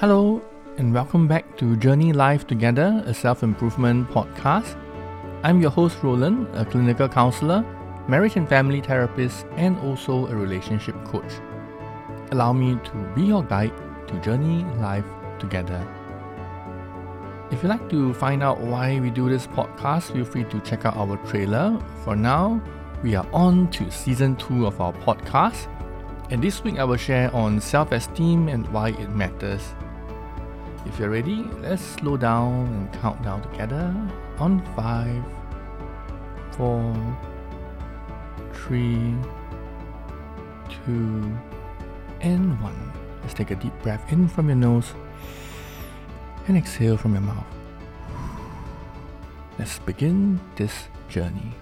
Hello, and welcome back to Journey Life Together, a self improvement podcast. I'm your host, Roland, a clinical counselor, marriage and family therapist, and also a relationship coach. Allow me to be your guide to journey life together. If you'd like to find out why we do this podcast, feel free to check out our trailer. For now, we are on to season 2 of our podcast, and this week I will share on self esteem and why it matters. If you're ready, let's slow down and count down together on 5, 4, 3, 2, and 1. Let's take a deep breath in from your nose and exhale from your mouth. Let's begin this journey.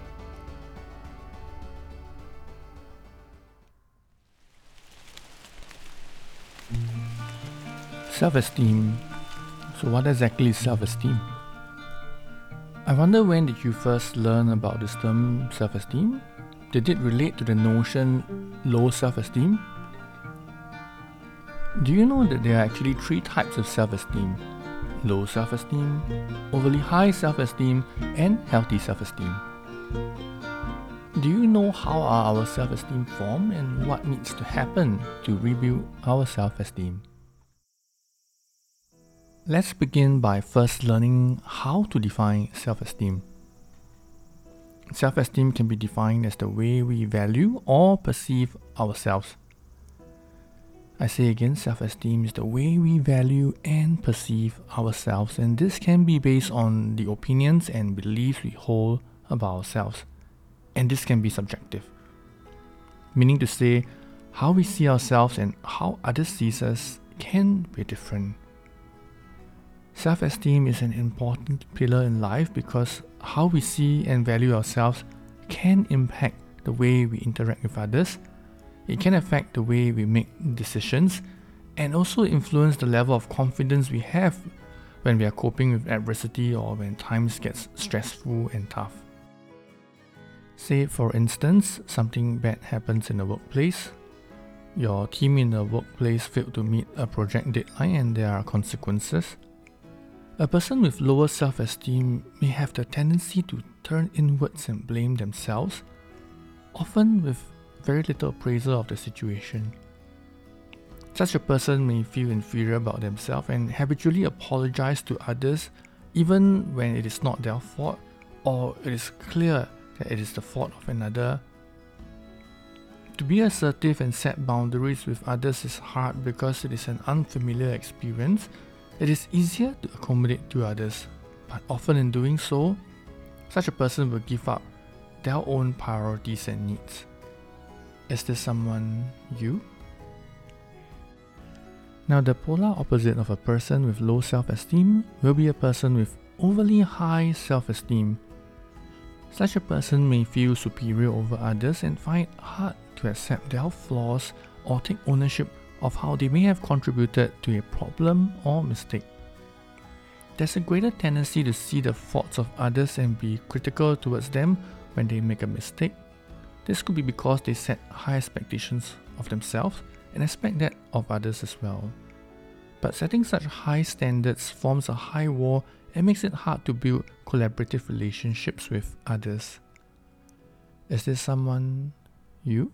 Self esteem. So, what exactly is self esteem? I wonder when did you first learn about this term self esteem? Did it relate to the notion low self esteem? Do you know that there are actually three types of self esteem? Low self esteem, overly high self esteem, and healthy self esteem. Do you know how are our self esteem formed and what needs to happen to rebuild our self esteem? Let's begin by first learning how to define self esteem. Self esteem can be defined as the way we value or perceive ourselves. I say again, self esteem is the way we value and perceive ourselves, and this can be based on the opinions and beliefs we hold about ourselves. And this can be subjective, meaning to say, how we see ourselves and how others see us can be different. Self esteem is an important pillar in life because how we see and value ourselves can impact the way we interact with others. It can affect the way we make decisions and also influence the level of confidence we have when we are coping with adversity or when times gets stressful and tough. Say, for instance, something bad happens in the workplace. Your team in the workplace failed to meet a project deadline and there are consequences. A person with lower self esteem may have the tendency to turn inwards and blame themselves, often with very little appraisal of the situation. Such a person may feel inferior about themselves and habitually apologize to others even when it is not their fault or it is clear that it is the fault of another. To be assertive and set boundaries with others is hard because it is an unfamiliar experience it is easier to accommodate to others, but often in doing so, such a person will give up their own priorities and needs. Is this someone you? Now, the polar opposite of a person with low self esteem will be a person with overly high self esteem. Such a person may feel superior over others and find it hard to accept their flaws or take ownership of how they may have contributed to a problem or mistake. There's a greater tendency to see the faults of others and be critical towards them when they make a mistake. This could be because they set high expectations of themselves and expect that of others as well. But setting such high standards forms a high wall and makes it hard to build collaborative relationships with others. Is this someone you?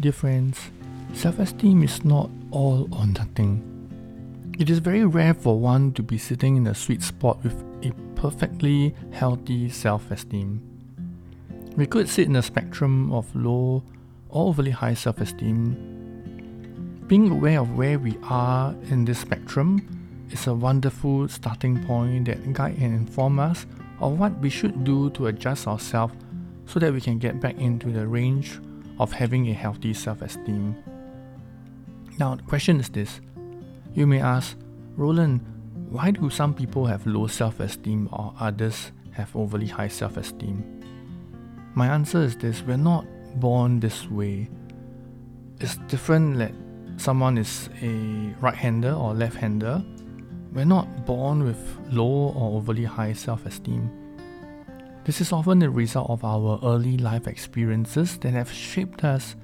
Dear friends, self esteem is not all or nothing. It is very rare for one to be sitting in a sweet spot with a perfectly healthy self esteem. We could sit in a spectrum of low or overly high self esteem. Being aware of where we are in this spectrum is a wonderful starting point that guide and inform us of what we should do to adjust ourselves so that we can get back into the range of having a healthy self esteem. Now, the question is this you may ask, Roland, why do some people have low self esteem or others have overly high self esteem? My answer is this we're not born this way. It's different that someone is a right hander or left hander. We're not born with low or overly high self esteem this is often the result of our early life experiences that have shaped us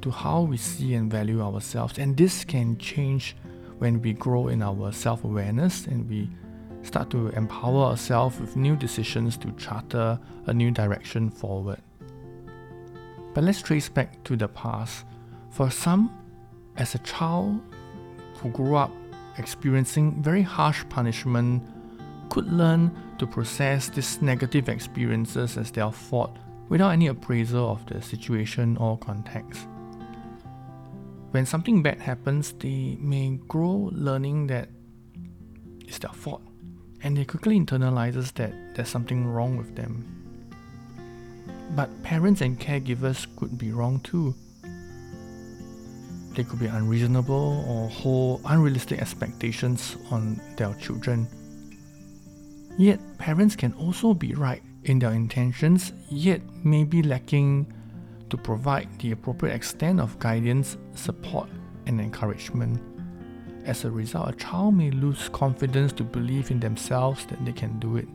to how we see and value ourselves. And this can change when we grow in our self awareness and we start to empower ourselves with new decisions to charter a new direction forward. But let's trace back to the past. For some, as a child who grew up experiencing very harsh punishment, could learn to process these negative experiences as their fault without any appraisal of the situation or context. When something bad happens, they may grow learning that it's their fault, and they quickly internalizes that there's something wrong with them. But parents and caregivers could be wrong too. They could be unreasonable or hold unrealistic expectations on their children. Yet, parents can also be right in their intentions, yet may be lacking to provide the appropriate extent of guidance, support, and encouragement. As a result, a child may lose confidence to believe in themselves that they can do it.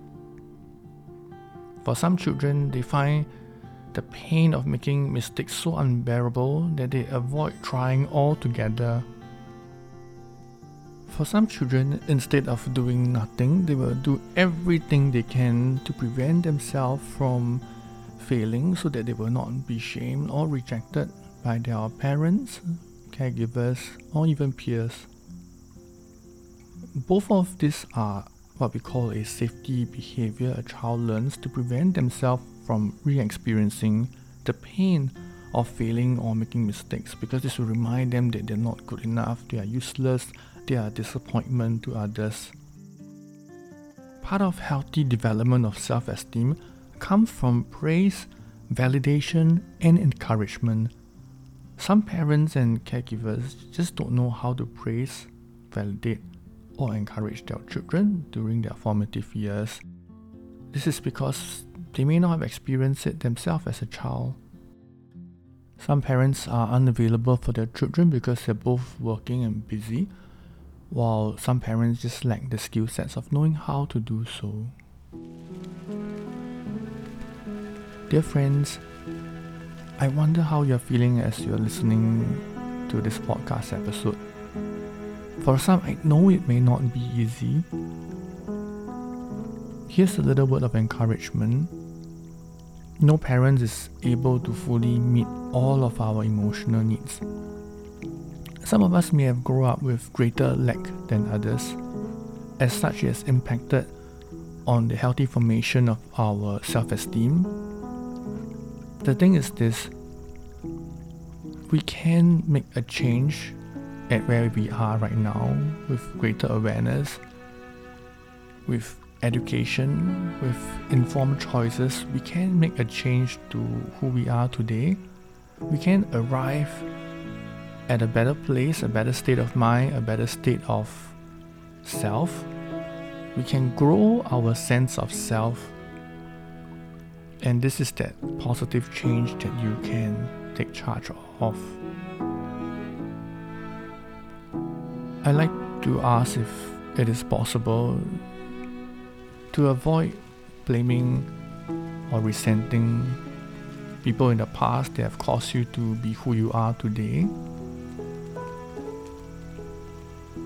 For some children, they find the pain of making mistakes so unbearable that they avoid trying altogether. For some children, instead of doing nothing, they will do everything they can to prevent themselves from failing so that they will not be shamed or rejected by their parents, caregivers, or even peers. Both of these are what we call a safety behavior a child learns to prevent themselves from re experiencing the pain of failing or making mistakes because this will remind them that they're not good enough, they are useless, they are disappointment to others. Part of healthy development of self esteem comes from praise, validation, and encouragement. Some parents and caregivers just don't know how to praise, validate, or encourage their children during their formative years. This is because they may not have experienced it themselves as a child. Some parents are unavailable for their children because they're both working and busy, while some parents just lack the skill sets of knowing how to do so. Dear friends, I wonder how you're feeling as you're listening to this podcast episode. For some, I know it may not be easy. Here's a little word of encouragement. No parent is able to fully meet all of our emotional needs. Some of us may have grown up with greater lack than others. As such, it has impacted on the healthy formation of our self esteem. The thing is this we can make a change at where we are right now with greater awareness, with education, with informed choices, we can make a change to who we are today. We can arrive at a better place, a better state of mind, a better state of self. We can grow our sense of self. And this is that positive change that you can take charge of. I like to ask if it is possible to avoid blaming or resenting people in the past that have caused you to be who you are today.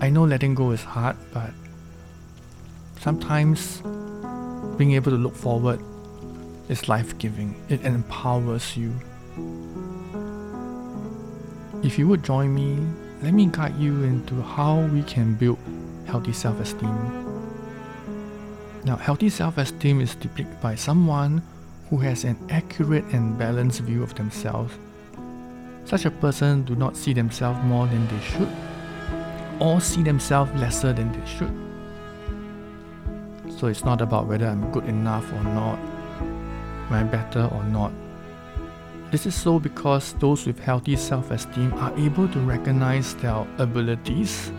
I know letting go is hard, but sometimes being able to look forward is life giving. It empowers you. If you would join me let me guide you into how we can build healthy self esteem. Now, healthy self esteem is depicted by someone who has an accurate and balanced view of themselves. Such a person do not see themselves more than they should or see themselves lesser than they should. So it's not about whether I'm good enough or not, am I better or not, this is so because those with healthy self esteem are able to recognize their abilities,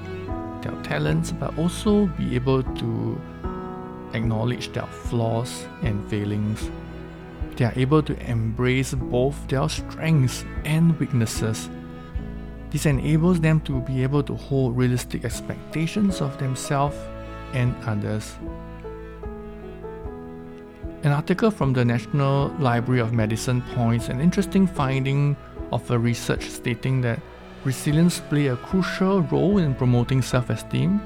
their talents, but also be able to acknowledge their flaws and failings. They are able to embrace both their strengths and weaknesses. This enables them to be able to hold realistic expectations of themselves and others. An article from the National Library of Medicine points an interesting finding of a research stating that resilience play a crucial role in promoting self-esteem.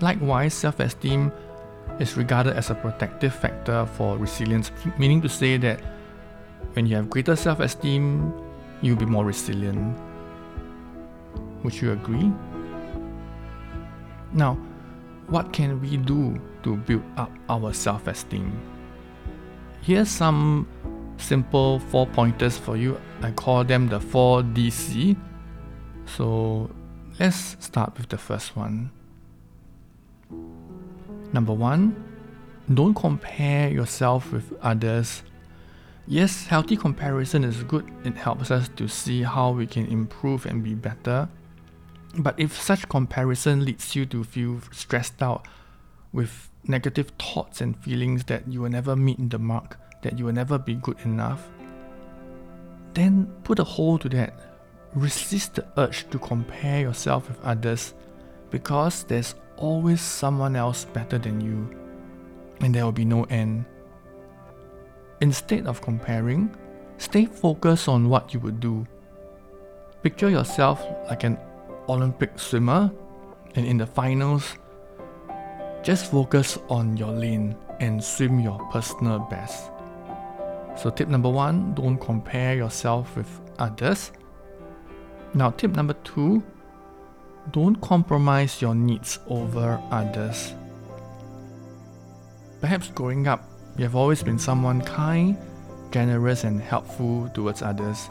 Likewise, self-esteem is regarded as a protective factor for resilience, meaning to say that when you have greater self-esteem, you'll be more resilient. Would you agree? Now, what can we do to build up our self esteem? Here's some simple four pointers for you. I call them the 4DC. So let's start with the first one. Number one, don't compare yourself with others. Yes, healthy comparison is good, it helps us to see how we can improve and be better. But if such comparison leads you to feel stressed out with negative thoughts and feelings that you will never meet the mark, that you will never be good enough, then put a hold to that. Resist the urge to compare yourself with others because there's always someone else better than you, and there will be no end. Instead of comparing, stay focused on what you would do. Picture yourself like an Olympic swimmer, and in the finals, just focus on your lane and swim your personal best. So, tip number one don't compare yourself with others. Now, tip number two don't compromise your needs over others. Perhaps growing up, you have always been someone kind, generous, and helpful towards others.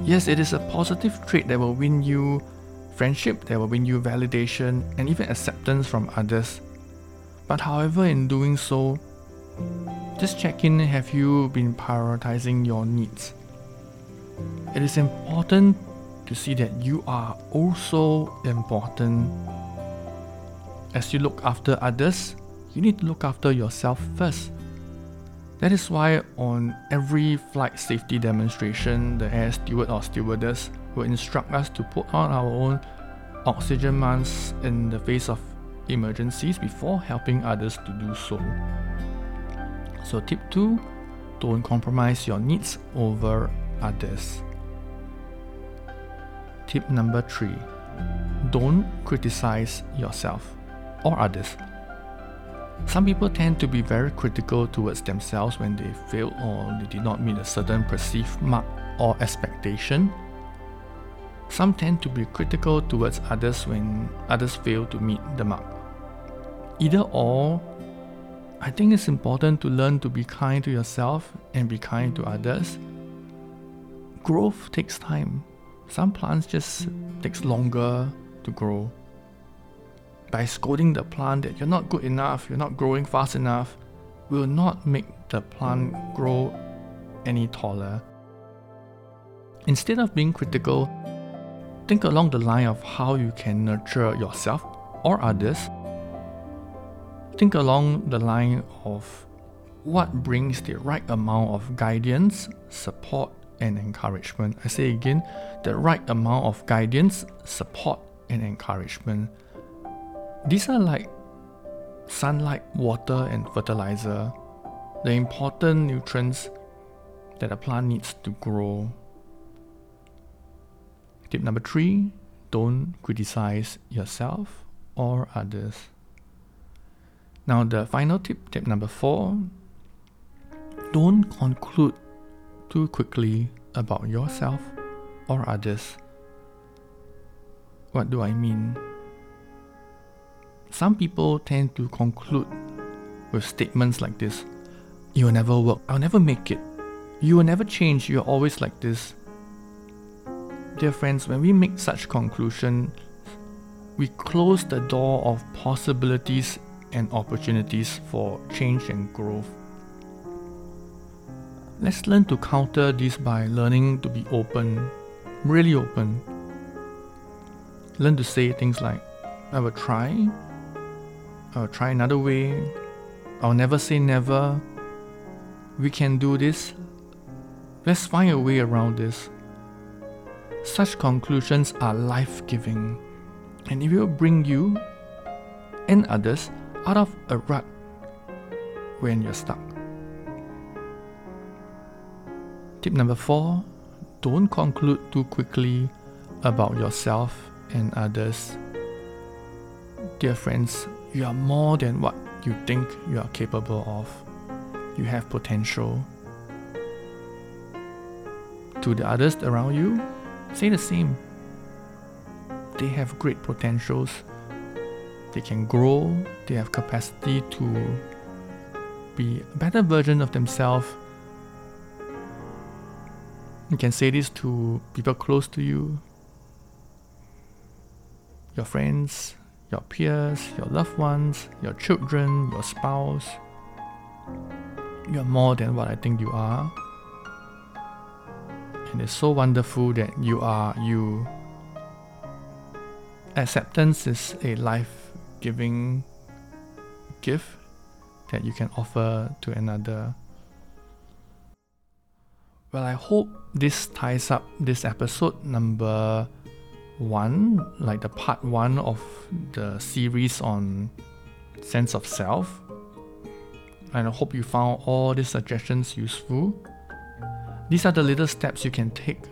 Yes, it is a positive trait that will win you friendship that will bring you validation and even acceptance from others. But however, in doing so, just check in have you been prioritizing your needs? It is important to see that you are also important. As you look after others, you need to look after yourself first. That is why on every flight safety demonstration, the air steward or stewardess will instruct us to put on our own oxygen masks in the face of emergencies before helping others to do so. So, tip 2 don't compromise your needs over others. Tip number 3 don't criticize yourself or others. Some people tend to be very critical towards themselves when they fail or they did not meet a certain perceived mark or expectation some tend to be critical towards others when others fail to meet the mark. Either or, I think it's important to learn to be kind to yourself and be kind to others. Growth takes time. Some plants just takes longer to grow. By scolding the plant that you're not good enough, you're not growing fast enough, will not make the plant grow any taller. Instead of being critical, Think along the line of how you can nurture yourself or others. Think along the line of what brings the right amount of guidance, support, and encouragement. I say again, the right amount of guidance, support, and encouragement. These are like sunlight, water, and fertilizer, the important nutrients that a plant needs to grow. Tip number three don't criticize yourself or others. Now, the final tip, tip number four don't conclude too quickly about yourself or others. What do I mean? Some people tend to conclude with statements like this You will never work, I'll never make it, you will never change, you're always like this. Dear friends, when we make such conclusion, we close the door of possibilities and opportunities for change and growth. Let's learn to counter this by learning to be open, really open. Learn to say things like, I will try, I will try another way, I'll never say never, we can do this, let's find a way around this. Such conclusions are life giving and it will bring you and others out of a rut when you're stuck. Tip number four don't conclude too quickly about yourself and others. Dear friends, you are more than what you think you are capable of. You have potential. To the others around you, say the same. They have great potentials. They can grow, they have capacity to be a better version of themselves. You can say this to people close to you, your friends, your peers, your loved ones, your children, your spouse. You're more than what I think you are. And it's so wonderful that you are you. Acceptance is a life giving gift that you can offer to another. Well, I hope this ties up this episode number one, like the part one of the series on sense of self. And I hope you found all these suggestions useful. These are the little steps you can take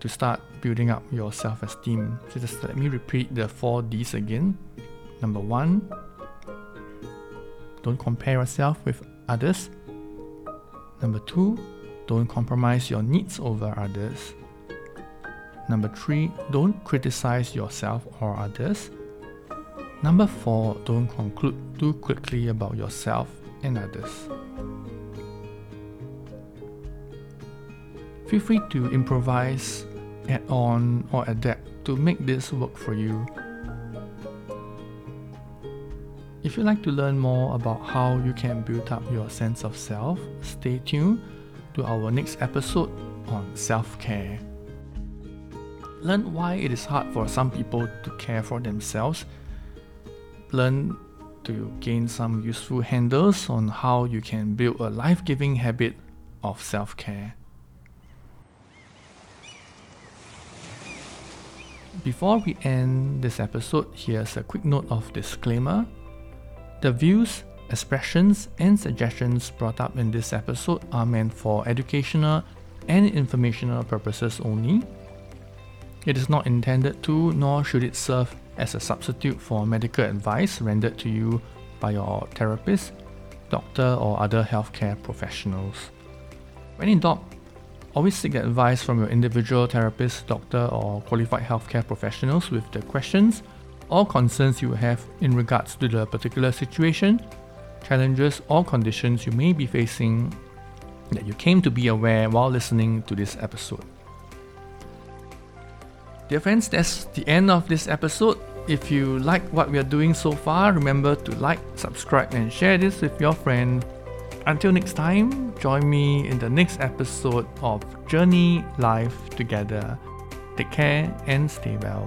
to start building up your self esteem. So just let me repeat the four D's again. Number one, don't compare yourself with others. Number two, don't compromise your needs over others. Number three, don't criticize yourself or others. Number four, don't conclude too quickly about yourself and others. Feel free to improvise, add on, or adapt to make this work for you. If you'd like to learn more about how you can build up your sense of self, stay tuned to our next episode on self care. Learn why it is hard for some people to care for themselves. Learn to gain some useful handles on how you can build a life giving habit of self care. Before we end this episode, here's a quick note of disclaimer. The views, expressions, and suggestions brought up in this episode are meant for educational and informational purposes only it is not intended to, nor should it serve as a substitute for medical advice rendered to you by your therapist, doctor, or other healthcare professionals. When in doubt, always seek advice from your individual therapist, doctor, or qualified healthcare professionals with the questions or concerns you have in regards to the particular situation, challenges, or conditions you may be facing that you came to be aware while listening to this episode. Dear friends, that's the end of this episode. If you like what we are doing so far, remember to like, subscribe, and share this with your friend. Until next time, join me in the next episode of Journey Life Together. Take care and stay well.